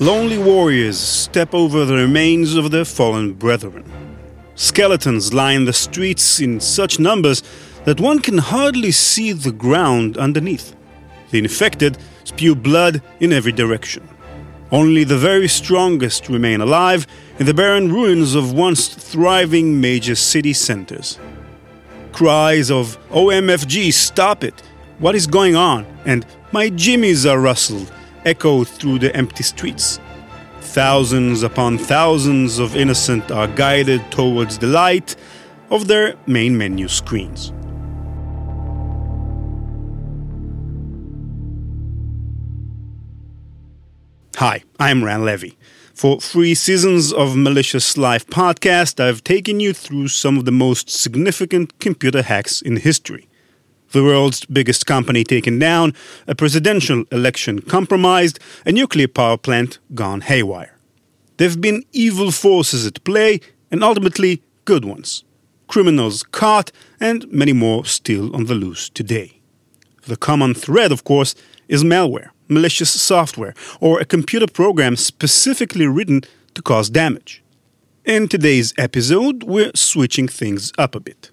lonely warriors step over the remains of their fallen brethren. Skeletons line the streets in such numbers that one can hardly see the ground underneath. The infected spew blood in every direction. Only the very strongest remain alive in the barren ruins of once thriving major city centers. Cries of OMFG, stop it! What is going on? And my jimmies are rustled echo through the empty streets. Thousands upon thousands of innocent are guided towards the light of their main menu screens. Hi, I'm Ran Levi. For three seasons of Malicious Life podcast, I've taken you through some of the most significant computer hacks in history. The world's biggest company taken down, a presidential election compromised, a nuclear power plant gone haywire. There have been evil forces at play, and ultimately good ones. Criminals caught, and many more still on the loose today. The common thread, of course, is malware malicious software, or a computer program specifically written to cause damage. In today's episode, we're switching things up a bit.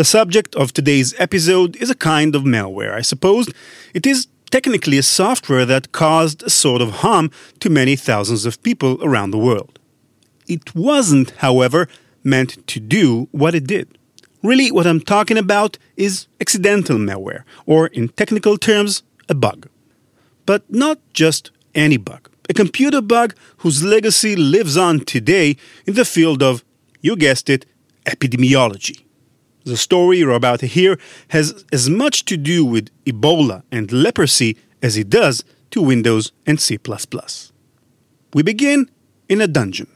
The subject of today's episode is a kind of malware, I suppose. It is technically a software that caused a sort of harm to many thousands of people around the world. It wasn't, however, meant to do what it did. Really, what I'm talking about is accidental malware, or in technical terms, a bug. But not just any bug. A computer bug whose legacy lives on today in the field of, you guessed it, epidemiology. The story you're about to hear has as much to do with Ebola and leprosy as it does to Windows and C. We begin in a dungeon.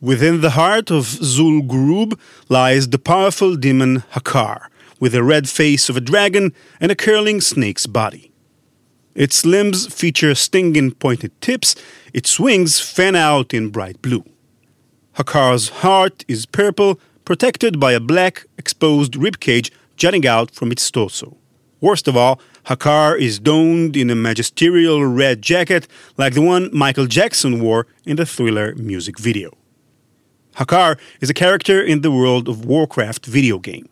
Within the heart of Zul'Gurub lies the powerful demon Hakkar, with a red face of a dragon and a curling snake's body. Its limbs feature stinging pointed tips, its wings fan out in bright blue. Hakkar's heart is purple, protected by a black, exposed ribcage jutting out from its torso. Worst of all, Hakkar is donned in a magisterial red jacket like the one Michael Jackson wore in the thriller music video. Hakkar is a character in the World of Warcraft video game.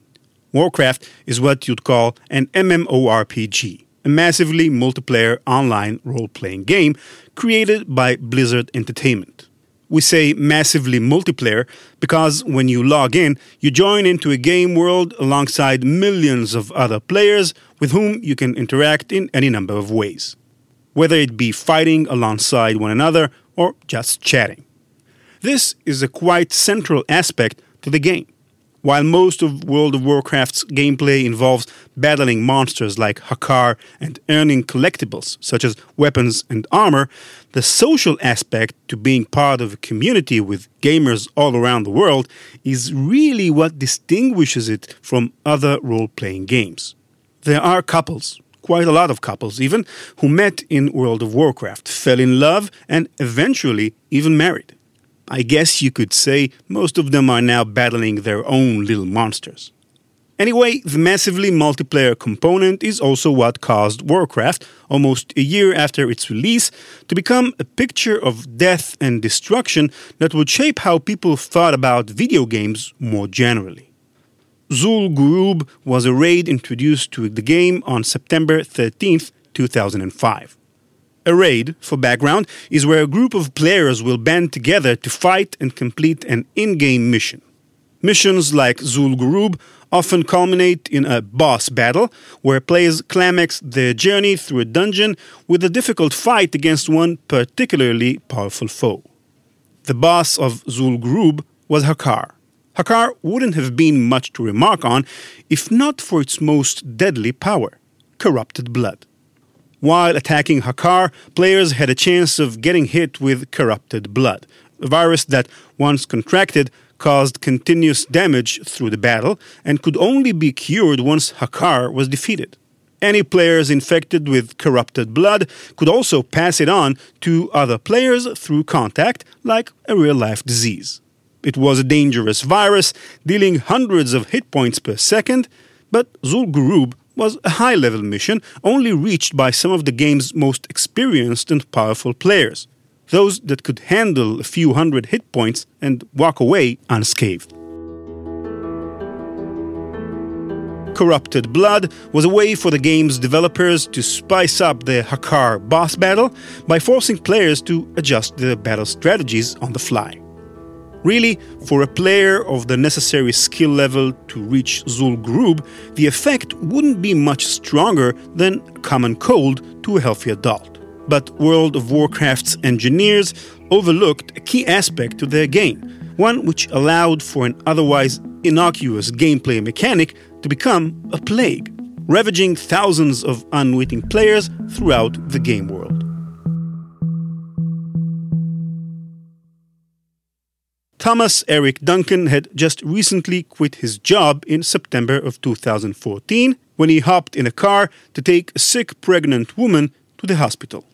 Warcraft is what you'd call an MMORPG, a massively multiplayer online role playing game created by Blizzard Entertainment. We say massively multiplayer because when you log in, you join into a game world alongside millions of other players with whom you can interact in any number of ways, whether it be fighting alongside one another or just chatting. This is a quite central aspect to the game. While most of World of Warcraft's gameplay involves battling monsters like Hakkar and earning collectibles such as weapons and armor, the social aspect to being part of a community with gamers all around the world is really what distinguishes it from other role playing games. There are couples, quite a lot of couples even, who met in World of Warcraft, fell in love, and eventually even married. I guess you could say most of them are now battling their own little monsters. Anyway, the massively multiplayer component is also what caused Warcraft, almost a year after its release, to become a picture of death and destruction that would shape how people thought about video games more generally. Zul'Gurub was a raid introduced to the game on September 13, 2005. A raid, for background, is where a group of players will band together to fight and complete an in game mission. Missions like Zul'Gurub often culminate in a boss battle, where players climax their journey through a dungeon with a difficult fight against one particularly powerful foe. The boss of Zul'Gurub was Hakkar. Hakkar wouldn't have been much to remark on if not for its most deadly power corrupted blood. While attacking Hakkar, players had a chance of getting hit with corrupted blood, a virus that, once contracted, caused continuous damage through the battle and could only be cured once Hakkar was defeated. Any players infected with corrupted blood could also pass it on to other players through contact, like a real life disease. It was a dangerous virus, dealing hundreds of hit points per second, but Zul'Gurub was a high level mission only reached by some of the game's most experienced and powerful players, those that could handle a few hundred hit points and walk away unscathed. Corrupted Blood was a way for the game's developers to spice up the Hakkar boss battle by forcing players to adjust their battle strategies on the fly. Really, for a player of the necessary skill level to reach Zul'Gurub, the effect wouldn't be much stronger than common cold to a healthy adult. But World of Warcraft's engineers overlooked a key aspect to their game, one which allowed for an otherwise innocuous gameplay mechanic to become a plague, ravaging thousands of unwitting players throughout the game world. Thomas Eric Duncan had just recently quit his job in September of 2014 when he hopped in a car to take a sick pregnant woman to the hospital.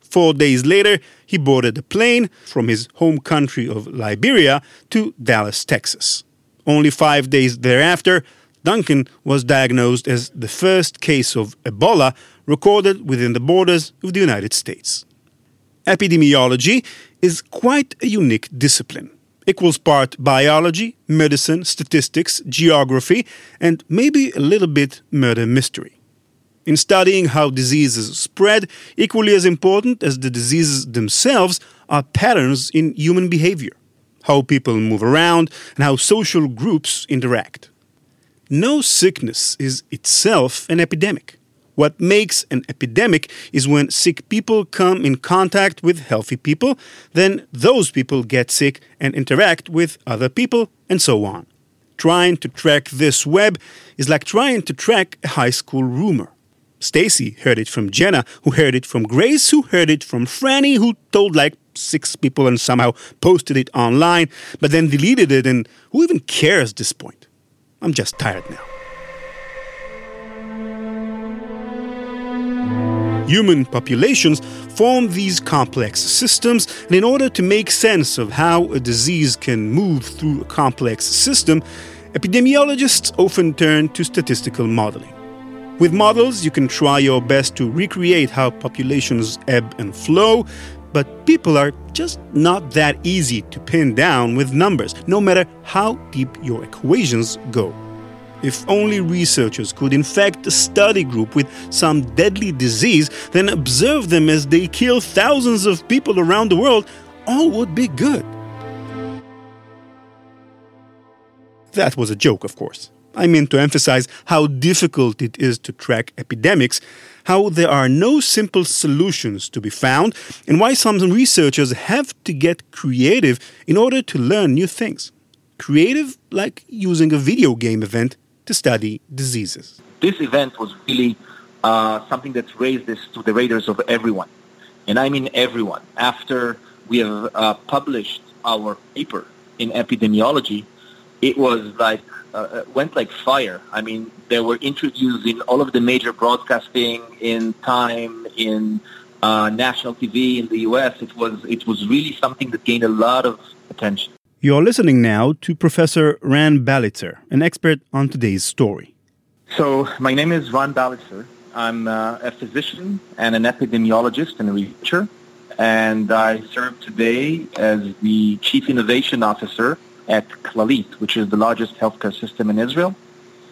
Four days later, he boarded a plane from his home country of Liberia to Dallas, Texas. Only five days thereafter, Duncan was diagnosed as the first case of Ebola recorded within the borders of the United States. Epidemiology is quite a unique discipline equals part biology, medicine, statistics, geography, and maybe a little bit murder mystery. In studying how diseases spread, equally as important as the diseases themselves are patterns in human behavior, how people move around, and how social groups interact. No sickness is itself an epidemic. What makes an epidemic is when sick people come in contact with healthy people, then those people get sick and interact with other people, and so on. Trying to track this web is like trying to track a high school rumor. Stacy heard it from Jenna, who heard it from Grace, who heard it from Franny, who told like six people and somehow posted it online, but then deleted it, and who even cares at this point? I'm just tired now. Human populations form these complex systems, and in order to make sense of how a disease can move through a complex system, epidemiologists often turn to statistical modeling. With models, you can try your best to recreate how populations ebb and flow, but people are just not that easy to pin down with numbers, no matter how deep your equations go. If only researchers could infect a study group with some deadly disease, then observe them as they kill thousands of people around the world, all would be good. That was a joke, of course. I mean to emphasize how difficult it is to track epidemics, how there are no simple solutions to be found, and why some researchers have to get creative in order to learn new things. Creative like using a video game event to study diseases. This event was really uh, something that raised this to the radars of everyone. And I mean everyone. After we have uh, published our paper in epidemiology, it was like, uh, uh went like fire. I mean, they were introduced in all of the major broadcasting, in Time, in uh, national TV in the U.S. It was, it was really something that gained a lot of attention. You're listening now to Professor Ran Balicer, an expert on today's story. So, my name is Ran Balicer. I'm uh, a physician and an epidemiologist and a researcher, and I serve today as the Chief Innovation Officer at Clalit, which is the largest healthcare system in Israel,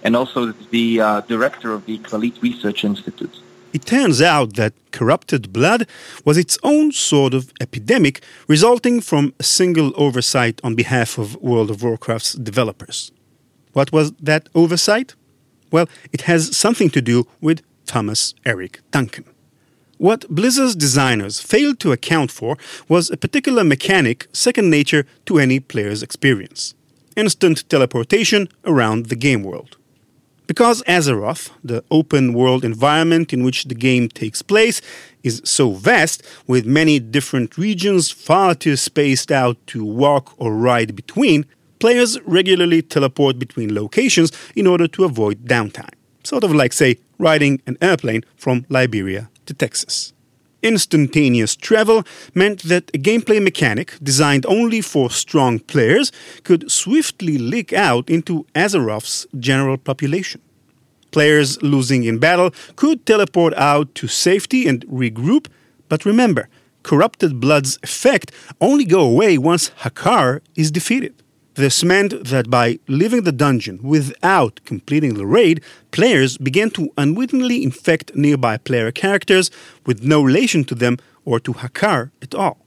and also the uh, director of the Clalit Research Institute. It turns out that corrupted blood was its own sort of epidemic resulting from a single oversight on behalf of World of Warcraft's developers. What was that oversight? Well, it has something to do with Thomas Eric Duncan. What Blizzard's designers failed to account for was a particular mechanic second nature to any player's experience instant teleportation around the game world. Because Azeroth, the open world environment in which the game takes place, is so vast, with many different regions far too spaced out to walk or ride between, players regularly teleport between locations in order to avoid downtime. Sort of like, say, riding an airplane from Liberia to Texas. Instantaneous travel meant that a gameplay mechanic designed only for strong players could swiftly leak out into Azeroth's general population. Players losing in battle could teleport out to safety and regroup, but remember, corrupted blood's effect only go away once Hakkar is defeated. This meant that by leaving the dungeon without completing the raid, players began to unwittingly infect nearby player characters with no relation to them or to Hakkar at all.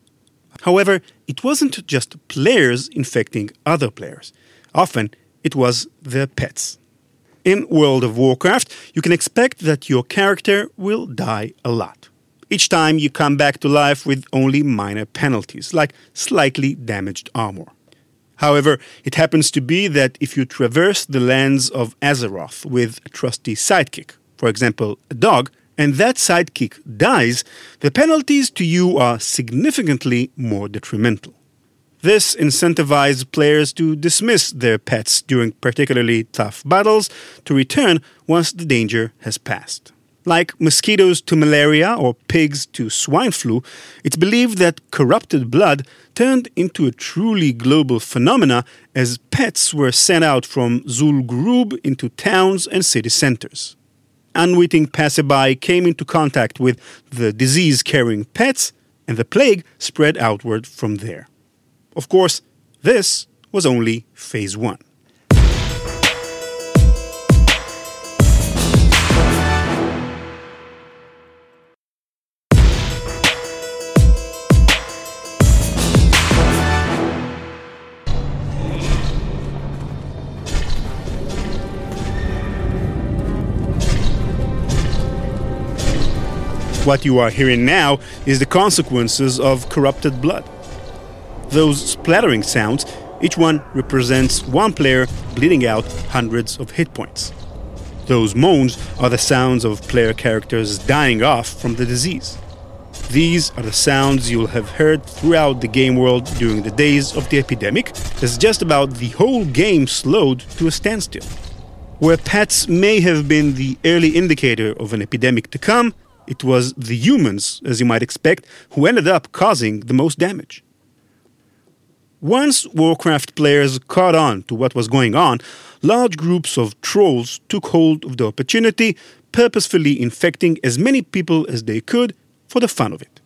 However, it wasn't just players infecting other players. Often, it was their pets. In World of Warcraft, you can expect that your character will die a lot. Each time you come back to life with only minor penalties, like slightly damaged armor. However, it happens to be that if you traverse the lands of Azeroth with a trusty sidekick, for example, a dog, and that sidekick dies, the penalties to you are significantly more detrimental. This incentivizes players to dismiss their pets during particularly tough battles to return once the danger has passed. Like mosquitoes to malaria or pigs to swine flu, it's believed that corrupted blood turned into a truly global phenomena as pets were sent out from Zul Gurub into towns and city centers. Unwitting passerby came into contact with the disease carrying pets, and the plague spread outward from there. Of course, this was only phase one. What you are hearing now is the consequences of corrupted blood. Those splattering sounds, each one represents one player bleeding out hundreds of hit points. Those moans are the sounds of player characters dying off from the disease. These are the sounds you'll have heard throughout the game world during the days of the epidemic, as just about the whole game slowed to a standstill. Where pets may have been the early indicator of an epidemic to come, it was the humans, as you might expect, who ended up causing the most damage. Once Warcraft players caught on to what was going on, large groups of trolls took hold of the opportunity, purposefully infecting as many people as they could for the fun of it.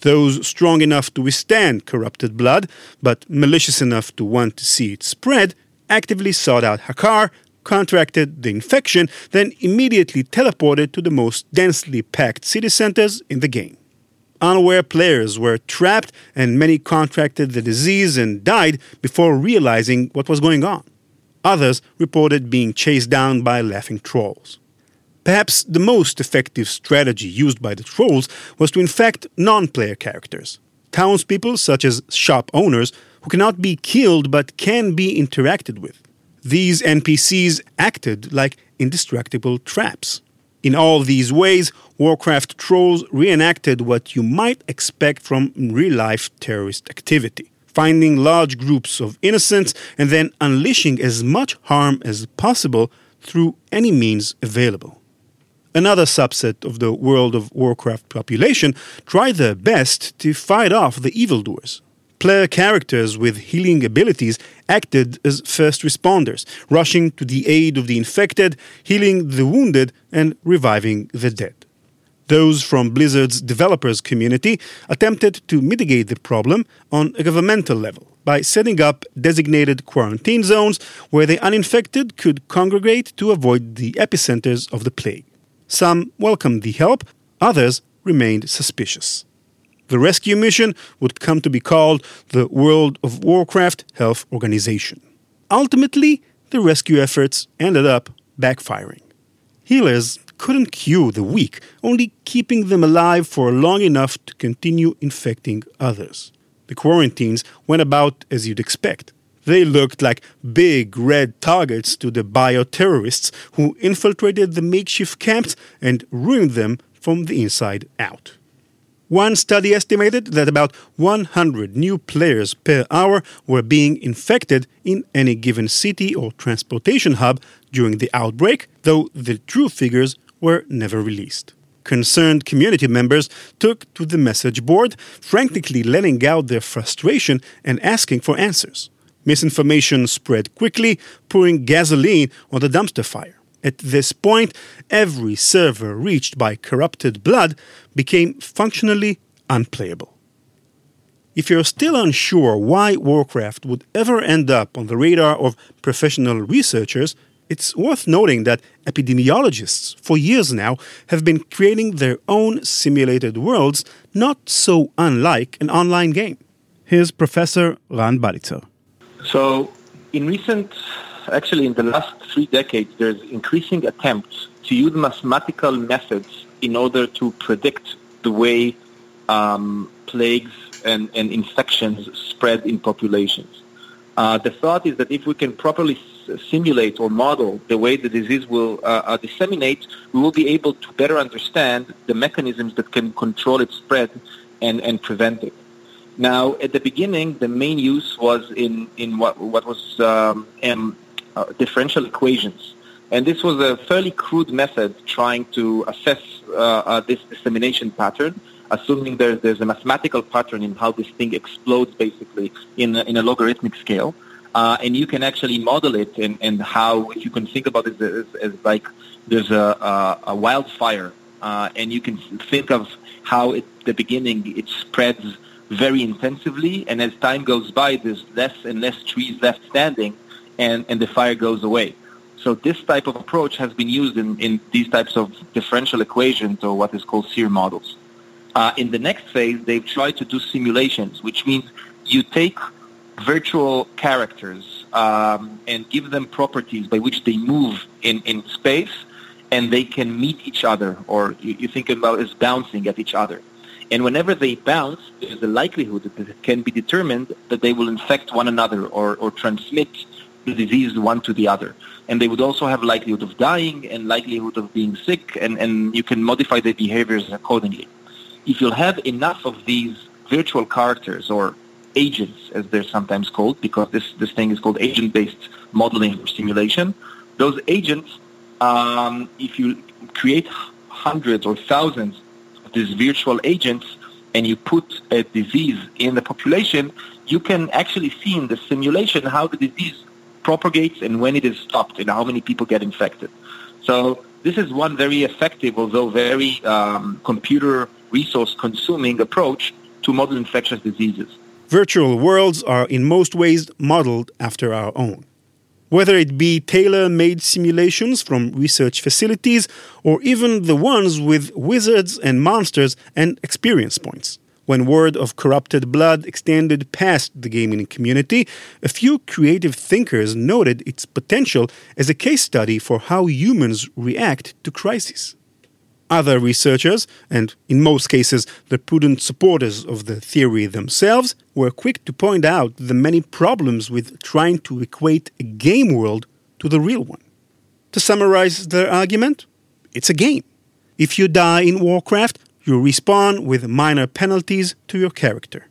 Those strong enough to withstand corrupted blood, but malicious enough to want to see it spread, actively sought out Hakkar contracted the infection, then immediately teleported to the most densely packed city centers in the game. Unaware players were trapped, and many contracted the disease and died before realizing what was going on. Others reported being chased down by laughing trolls. Perhaps the most effective strategy used by the trolls was to infect non player characters, townspeople such as shop owners who cannot be killed but can be interacted with. These NPCs acted like indestructible traps. In all these ways, Warcraft trolls reenacted what you might expect from real life terrorist activity finding large groups of innocents and then unleashing as much harm as possible through any means available. Another subset of the World of Warcraft population tried their best to fight off the evildoers. Player characters with healing abilities acted as first responders, rushing to the aid of the infected, healing the wounded, and reviving the dead. Those from Blizzard's developers community attempted to mitigate the problem on a governmental level by setting up designated quarantine zones where the uninfected could congregate to avoid the epicenters of the plague. Some welcomed the help, others remained suspicious. The rescue mission would come to be called the World of Warcraft Health Organization. Ultimately, the rescue efforts ended up backfiring. Healers couldn't cure the weak, only keeping them alive for long enough to continue infecting others. The quarantines went about as you'd expect. They looked like big red targets to the bioterrorists who infiltrated the makeshift camps and ruined them from the inside out. One study estimated that about 100 new players per hour were being infected in any given city or transportation hub during the outbreak, though the true figures were never released. Concerned community members took to the message board, frantically letting out their frustration and asking for answers. Misinformation spread quickly, pouring gasoline on the dumpster fire. At this point, every server reached by corrupted blood became functionally unplayable. If you're still unsure why Warcraft would ever end up on the radar of professional researchers, it's worth noting that epidemiologists, for years now, have been creating their own simulated worlds not so unlike an online game. Here's Professor Ran Balicer. So, in recent, actually in the last three decades, there's increasing attempts to use mathematical methods in order to predict the way um, plagues and, and infections spread in populations. Uh, the thought is that if we can properly simulate or model the way the disease will uh, uh, disseminate, we will be able to better understand the mechanisms that can control its spread and, and prevent it. Now, at the beginning, the main use was in, in what, what was um, uh, differential equations. And this was a fairly crude method trying to assess uh, uh, this dissemination pattern assuming there's, there's a mathematical pattern in how this thing explodes basically in in a logarithmic scale. Uh, and you can actually model it and, and how you can think about it as, as like there's a, a, a wildfire uh, and you can think of how at the beginning it spreads very intensively and as time goes by there's less and less trees left standing and, and the fire goes away. So this type of approach has been used in, in these types of differential equations or what is called SEER models. Uh, in the next phase, they've tried to do simulations, which means you take virtual characters um, and give them properties by which they move in, in space and they can meet each other, or you, you think about as bouncing at each other. And whenever they bounce, there's a likelihood that it can be determined that they will infect one another or, or transmit the disease one to the other. And they would also have likelihood of dying and likelihood of being sick, and, and you can modify their behaviors accordingly if you'll have enough of these virtual characters or agents, as they're sometimes called, because this, this thing is called agent-based modeling or simulation, those agents, um, if you create hundreds or thousands of these virtual agents and you put a disease in the population, you can actually see in the simulation how the disease propagates and when it is stopped and how many people get infected. So this is one very effective, although very um, computer resource consuming approach to model infectious diseases. Virtual worlds are in most ways modeled after our own. Whether it be tailor made simulations from research facilities or even the ones with wizards and monsters and experience points. When word of corrupted blood extended past the gaming community, a few creative thinkers noted its potential as a case study for how humans react to crises. Other researchers, and in most cases the prudent supporters of the theory themselves, were quick to point out the many problems with trying to equate a game world to the real one. To summarize their argument, it's a game. If you die in Warcraft, you respawn with minor penalties to your character.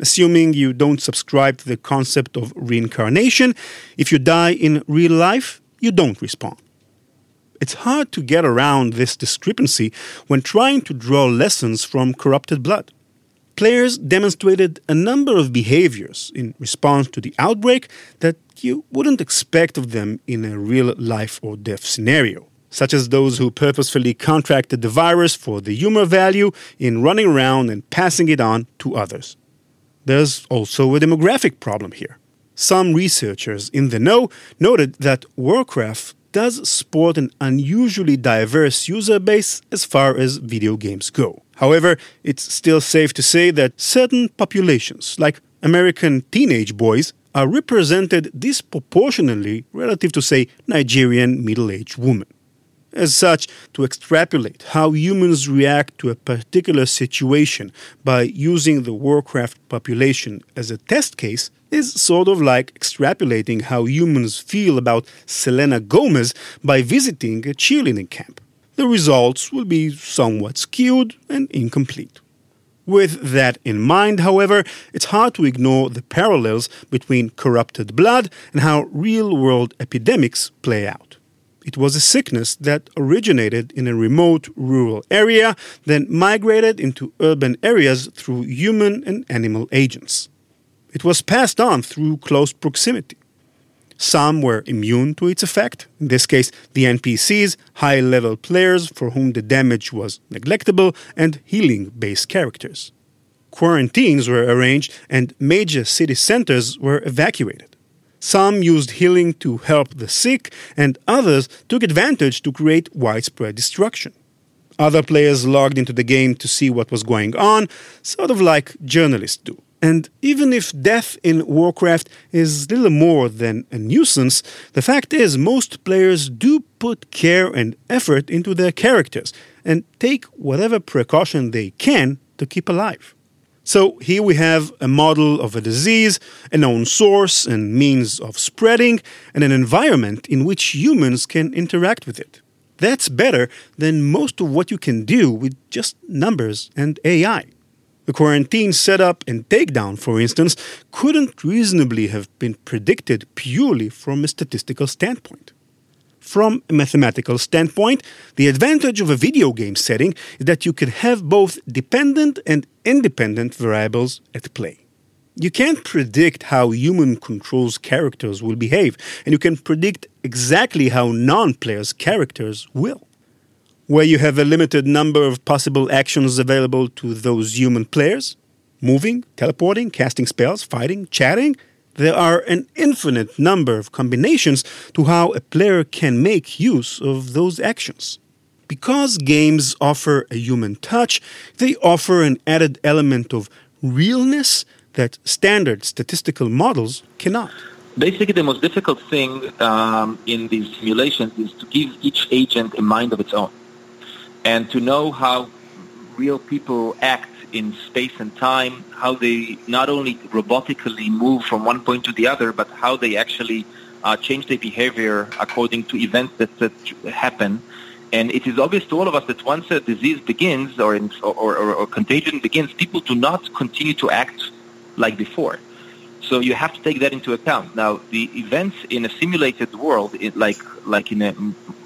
Assuming you don't subscribe to the concept of reincarnation, if you die in real life, you don't respawn. It's hard to get around this discrepancy when trying to draw lessons from corrupted blood. Players demonstrated a number of behaviors in response to the outbreak that you wouldn't expect of them in a real life or death scenario, such as those who purposefully contracted the virus for the humor value in running around and passing it on to others. There's also a demographic problem here. Some researchers in the know noted that Warcraft does sport an unusually diverse user base as far as video games go. However, it's still safe to say that certain populations, like American teenage boys, are represented disproportionately relative to, say, Nigerian middle aged women. As such, to extrapolate how humans react to a particular situation by using the Warcraft population as a test case is sort of like extrapolating how humans feel about Selena Gomez by visiting a cheerleading camp. The results will be somewhat skewed and incomplete. With that in mind, however, it's hard to ignore the parallels between corrupted blood and how real world epidemics play out. It was a sickness that originated in a remote rural area, then migrated into urban areas through human and animal agents. It was passed on through close proximity. Some were immune to its effect, in this case, the NPCs, high level players for whom the damage was neglectable, and healing based characters. Quarantines were arranged, and major city centers were evacuated. Some used healing to help the sick, and others took advantage to create widespread destruction. Other players logged into the game to see what was going on, sort of like journalists do. And even if death in Warcraft is little more than a nuisance, the fact is most players do put care and effort into their characters and take whatever precaution they can to keep alive. So here we have a model of a disease, a known source and means of spreading, and an environment in which humans can interact with it. That's better than most of what you can do with just numbers and AI. The quarantine setup and takedown, for instance, couldn't reasonably have been predicted purely from a statistical standpoint. From a mathematical standpoint, the advantage of a video game setting is that you can have both dependent and independent variables at play. You can't predict how human controls characters will behave, and you can predict exactly how non players' characters will where you have a limited number of possible actions available to those human players moving, teleporting, casting spells, fighting, chatting. There are an infinite number of combinations to how a player can make use of those actions. Because games offer a human touch, they offer an added element of realness that standard statistical models cannot. Basically, the most difficult thing um, in these simulations is to give each agent a mind of its own and to know how real people act in space and time, how they not only robotically move from one point to the other, but how they actually uh, change their behavior according to events that, that happen. And it is obvious to all of us that once a disease begins or, in, or, or, or contagion begins, people do not continue to act like before. So you have to take that into account. Now, the events in a simulated world, it, like like in a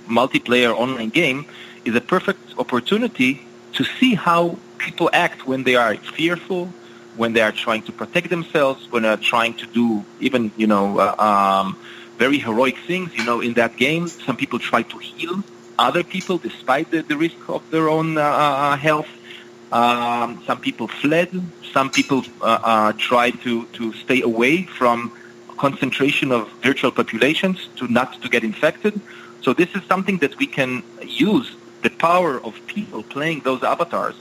multiplayer online game, is a perfect opportunity to see how people act when they are fearful, when they are trying to protect themselves, when they are trying to do even, you know, uh, um, very heroic things. You know, in that game, some people try to heal other people despite the, the risk of their own uh, uh health. Um, some people fled. Some people uh, uh, to, to stay away from concentration of virtual populations to not to get infected. So this is something that we can use the power of people playing those avatars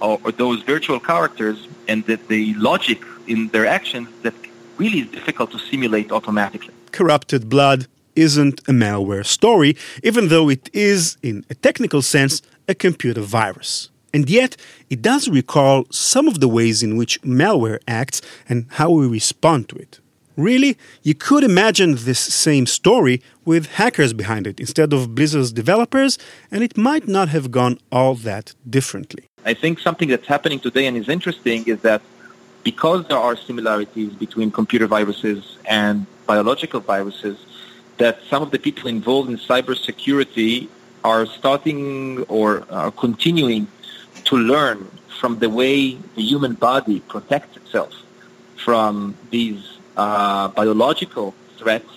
or, or those virtual characters and that the logic in their actions that really is difficult to simulate automatically. Corrupted blood isn't a malware story, even though it is, in a technical sense, a computer virus. And yet, it does recall some of the ways in which malware acts and how we respond to it. Really, you could imagine this same story with hackers behind it instead of Blizzard's developers, and it might not have gone all that differently. I think something that's happening today and is interesting is that because there are similarities between computer viruses and biological viruses, that some of the people involved in cybersecurity are starting or are continuing to learn from the way the human body protects itself from these uh, biological threats,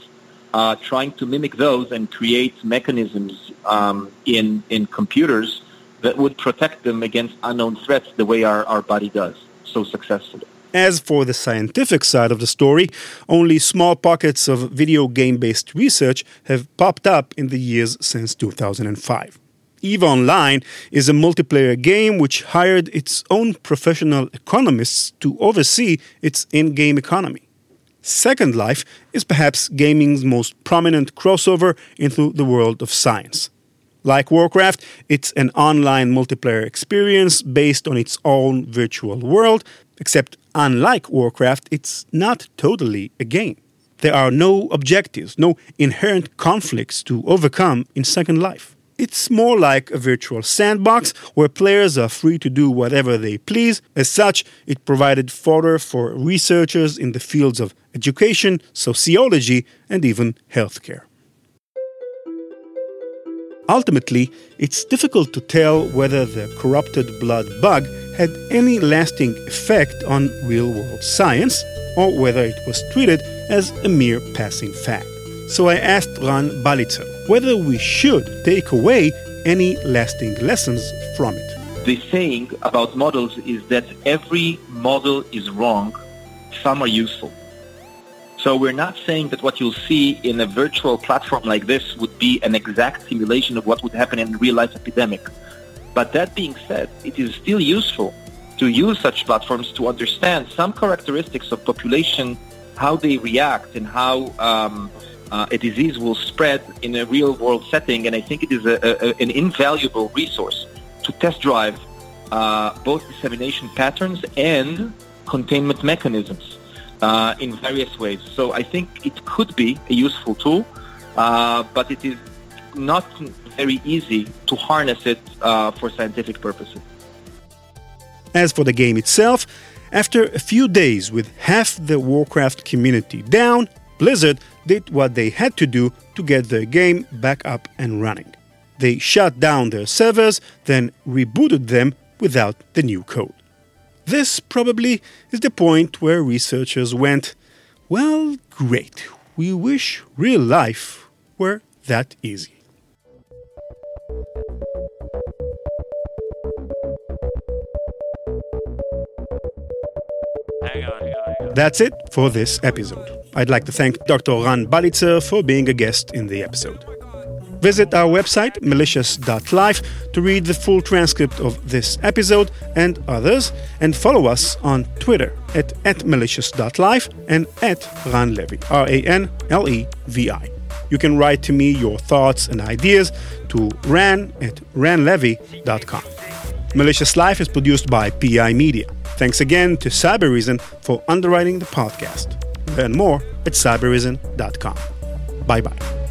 uh, trying to mimic those and create mechanisms um, in in computers that would protect them against unknown threats the way our, our body does so successfully. As for the scientific side of the story, only small pockets of video game based research have popped up in the years since 2005. EVE Online is a multiplayer game which hired its own professional economists to oversee its in game economy. Second Life is perhaps gaming's most prominent crossover into the world of science. Like Warcraft, it's an online multiplayer experience based on its own virtual world, except unlike Warcraft, it's not totally a game. There are no objectives, no inherent conflicts to overcome in Second Life. It's more like a virtual sandbox where players are free to do whatever they please. As such, it provided fodder for researchers in the fields of education, sociology, and even healthcare. Ultimately, it's difficult to tell whether the corrupted blood bug had any lasting effect on real world science or whether it was treated as a mere passing fad. So I asked Ran Balicer whether we should take away any lasting lessons from it. The saying about models is that every model is wrong, some are useful. So we're not saying that what you'll see in a virtual platform like this would be an exact simulation of what would happen in a real-life epidemic. But that being said, it is still useful to use such platforms to understand some characteristics of population, how they react, and how um, uh, a disease will spread in a real-world setting. And I think it is a, a, an invaluable resource to test drive uh, both dissemination patterns and containment mechanisms uh, in various ways. So I think it could be a useful tool, uh, but it is not very easy to harness it uh, for scientific purposes. As for the game itself, after a few days with half the Warcraft community down, Blizzard did what they had to do to get their game back up and running. They shut down their servers, then rebooted them without the new code. This probably is the point where researchers went, well, great, we wish real life were that easy. That's it for this episode. I'd like to thank Dr. Ran Balicer for being a guest in the episode. Visit our website, malicious.life, to read the full transcript of this episode and others, and follow us on Twitter at, at malicious.life and at Ran Levi, R A N L E V I. You can write to me your thoughts and ideas to ran at ranlevi.com. Malicious Life is produced by PI Media. Thanks again to Cybereason for underwriting the podcast. Learn more at cybereason.com. Bye bye.